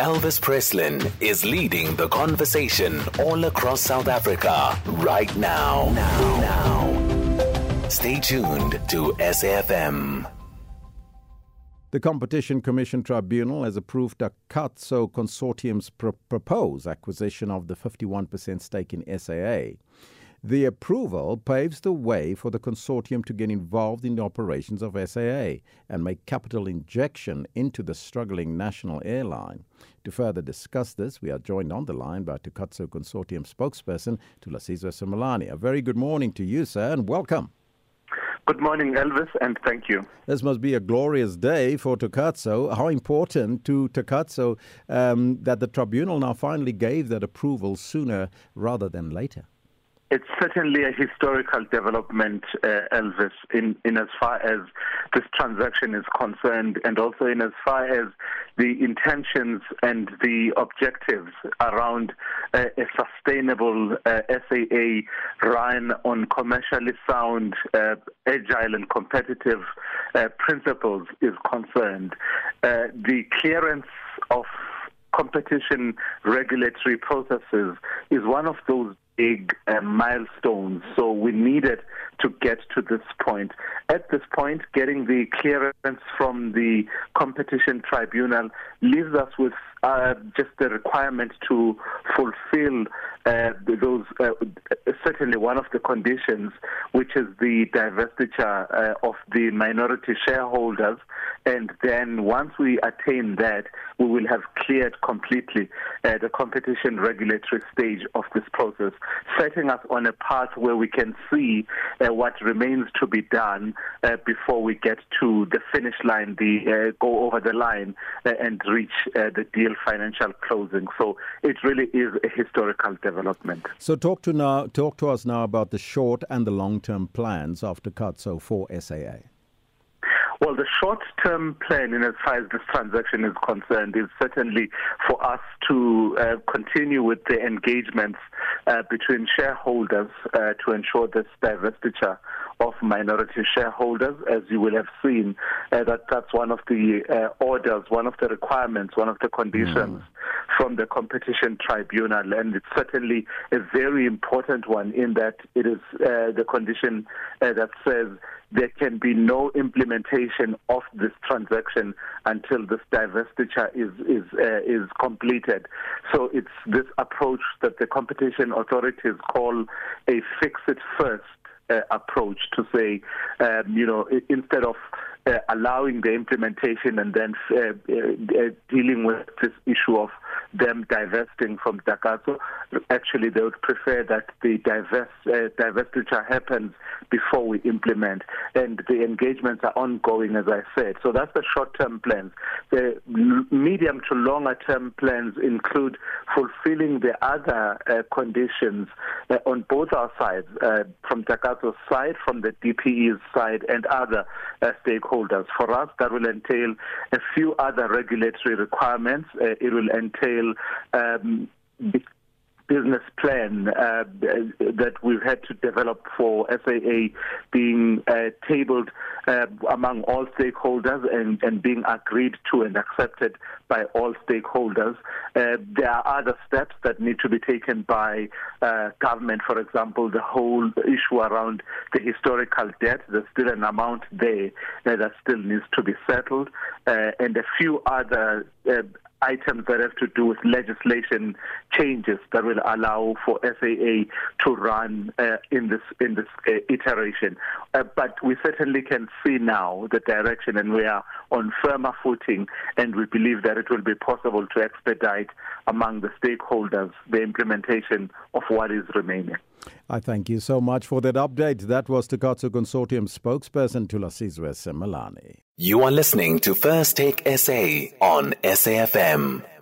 Elvis Presslin is leading the conversation all across South Africa right now. Now. now. Stay tuned to SAFM. The Competition Commission Tribunal has approved Takatso Consortium's proposed acquisition of the 51% stake in SAA. The approval paves the way for the consortium to get involved in the operations of SAA and make capital injection into the struggling national airline. To further discuss this, we are joined on the line by Takatso Consortium spokesperson Thulasizwe Simelane. A very good morning to you, sir, and welcome. Good morning, Elvis, and thank you. This must be a glorious day for Takatso. How important to Takatso um, that the tribunal now finally gave that approval sooner rather than later? It's certainly a historical development, uh, Elvis, in, in as far as this transaction is concerned, and also in as far as the intentions and the objectives around uh, a sustainable uh, SAA run on commercially sound, uh, agile, and competitive uh, principles is concerned. Uh, the clearance of competition regulatory processes is one of those big uh, milestones. So we needed to get to this point. At this point, getting the clearance from the competition tribunal leaves us with uh, just the requirement to fulfill uh, those, uh, certainly one of the conditions, which is the divestiture uh, of the minority shareholders. And then once we attain that, we will have cleared completely uh, the competition regulatory stage of this process, setting us on a path where we can see uh, what remains to be done uh, before we get to the finish line, the uh, go over the line uh, and reach the deal financial closing. So it really is a historical development. So talk to now, talk to us now about the short and the long-term plans after Takatso for SAA. Well, the short term plan, in as far as this transaction is concerned, is certainly for us to uh, continue with the engagements uh, between shareholders uh, to ensure this divestiture of minority shareholders. As you will have seen, uh, that that's one of the uh, orders, one of the requirements, one of the conditions. Mm. From the competition tribunal, and it's certainly a very important one in that it is uh, the condition that says there can be no implementation of this transaction until this divestiture is is uh, is completed. So it's this approach that the competition authorities call a fix it first uh, approach to say, um, you know, instead of uh, allowing the implementation and then uh, uh, dealing with this issue of them divesting from Takatso. Actually, they would prefer that the divest, uh, divestiture happens before we implement. And the engagements are ongoing, as I said. So that's the short-term plans. The medium to longer-term plans include fulfilling the other uh, conditions uh, on both our sides, uh, from Takatso's side, from the DPE's side, and other uh, stakeholders. For us, that will entail a few other regulatory requirements. Uh, it will entail um, business plan uh, that we've had to develop for SAA being uh, tabled uh, among all stakeholders and, and, being agreed to and accepted by all stakeholders. Uh, there are other steps that need to be taken by uh, government, for example, the whole issue around the historical debt. There's still an amount there that still needs to be settled, uh, and a few other items that have to do with legislation changes that will allow for SAA to run uh, in this in this uh, iteration. Uh, but we certainly can see now the direction, and we are on firmer footing, and we believe that it will be possible to expedite among the stakeholders the implementation of what is remaining. I thank you so much for that update. That was Takatso Consortium spokesperson Thulasizwe Simelane. You are listening to First Take SA on SAFM.